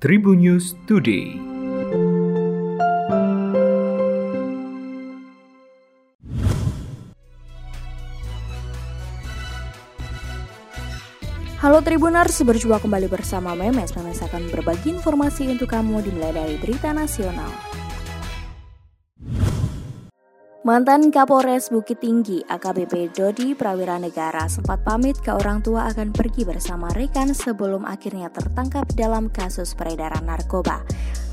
Tribun News Today. Halo Tribuners, berjumpa kembali bersama Memes. Memes akan berbagi informasi untuk kamu dimulai dari berita nasional. Mantan Kapolres Bukit Tinggi AKBP Dodi Prawira Negara sempat pamit ke orang tua akan pergi bersama rekan sebelum akhirnya tertangkap dalam kasus peredaran narkoba.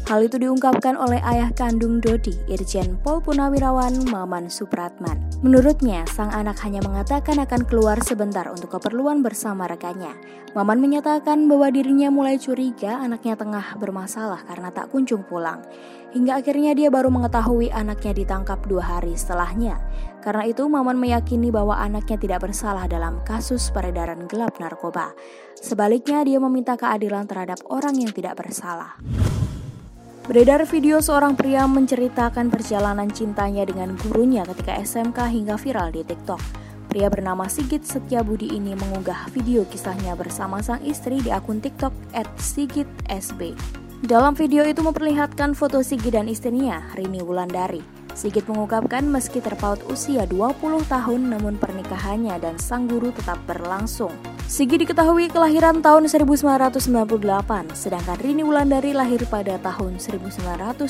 Hal itu diungkapkan oleh ayah kandung Dodi, Irjen Pol Punawirawan Maman Supratman. Menurutnya, sang anak hanya mengatakan akan keluar sebentar untuk keperluan bersama rekannya. Maman menyatakan bahwa dirinya mulai curiga anaknya tengah bermasalah karena tak kunjung pulang. Hingga akhirnya dia baru mengetahui anaknya ditangkap dua hari setelahnya. Karena itu, Maman meyakini bahwa anaknya tidak bersalah dalam kasus peredaran gelap narkoba. Sebaliknya, dia meminta keadilan terhadap orang yang tidak bersalah. Beredar video seorang pria menceritakan perjalanan cintanya dengan gurunya ketika SMK hingga viral di TikTok. Pria bernama Sigit Setiabudi ini mengunggah video kisahnya bersama sang istri di akun TikTok @sigitsb. Dalam video itu memperlihatkan foto Sigit dan istrinya, Rini Wulandari. Sigit mengungkapkan meski terpaut usia 20 tahun namun pernikahannya dan sang guru tetap berlangsung. Sigit diketahui kelahiran tahun 1998, sedangkan Rini Wulandari lahir pada tahun 1978.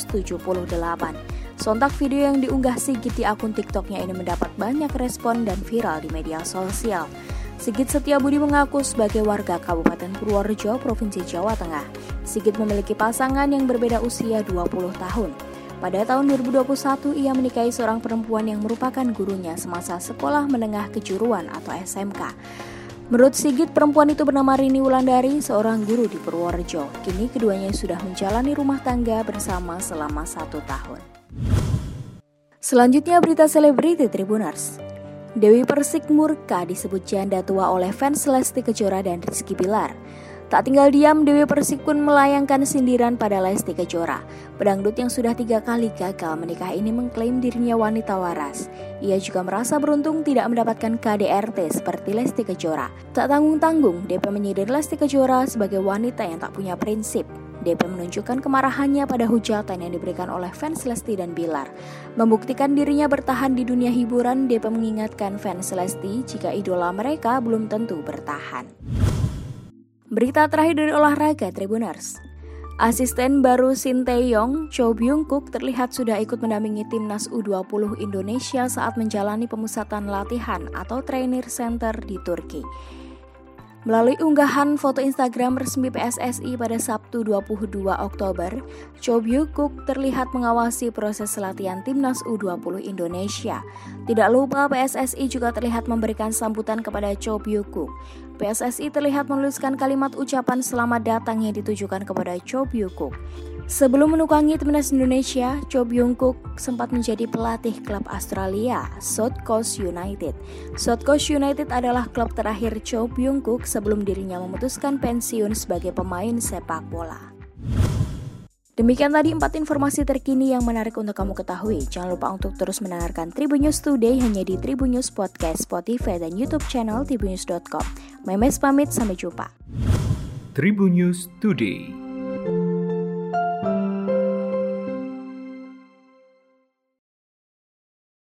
Sontak video yang diunggah Sigit di akun TikToknya ini mendapat banyak respon dan viral di media sosial. Sigit Setiabudi mengaku sebagai warga Kabupaten Purworejo, Provinsi Jawa Tengah. Sigit memiliki pasangan yang berbeda usia 20 tahun. Pada tahun 2021, ia menikahi seorang perempuan yang merupakan gurunya semasa sekolah menengah kejuruan atau SMK. Menurut Sigit, perempuan itu bernama Rini Wulandari, seorang guru di Purworejo. Kini keduanya sudah menjalani rumah tangga bersama selama satu tahun. Selanjutnya berita selebriti Tribuners. Dewi Persik murka disebut janda tua oleh fans Lesti Kejora dan Rizky Bilar. Tak tinggal diam, Dewi Persik pun melayangkan sindiran pada Lesti Kejora. Pedangdut yang sudah tiga kali gagal menikah ini mengklaim dirinya wanita waras. Ia juga merasa beruntung tidak mendapatkan KDRT seperti Lesti Kejora. Tak tanggung-tanggung, DP menyindir Lesti Kejora sebagai wanita yang tak punya prinsip. DP menunjukkan kemarahannya pada hujatan yang diberikan oleh fans Lesti dan Bilar. Membuktikan dirinya bertahan di dunia hiburan, DP mengingatkan fans Lesti jika idola mereka belum tentu bertahan. Berita terakhir dari olahraga Tribuners. Asisten baru Sinteyong, Cho Byung Kook terlihat sudah ikut mendampingi timnas U20 Indonesia saat menjalani pemusatan latihan atau trainer center di Turki. Melalui unggahan foto Instagram resmi PSSI pada Sabtu 22 Oktober, Cho Byung-kook terlihat mengawasi proses latihan timnas U20 Indonesia. Tidak lupa PSSI juga terlihat memberikan sambutan kepada Cho Byung-kook. PSSI terlihat menuliskan kalimat ucapan selamat datang yang ditujukan kepada Cho Byung-kook. Sebelum menukangi timnas Indonesia, Cho Byung-kook sempat menjadi pelatih klub Australia, South Coast United. South Coast United adalah klub terakhir Cho Byung-kook sebelum dirinya memutuskan pensiun sebagai pemain sepak bola. Demikian tadi empat informasi terkini yang menarik untuk kamu ketahui. Jangan lupa untuk terus mendengarkan Tribun News Today hanya di Tribun News Podcast, Spotify, dan YouTube channel tribunnews.com. Memes pamit, sampai jumpa. Tribun News Today.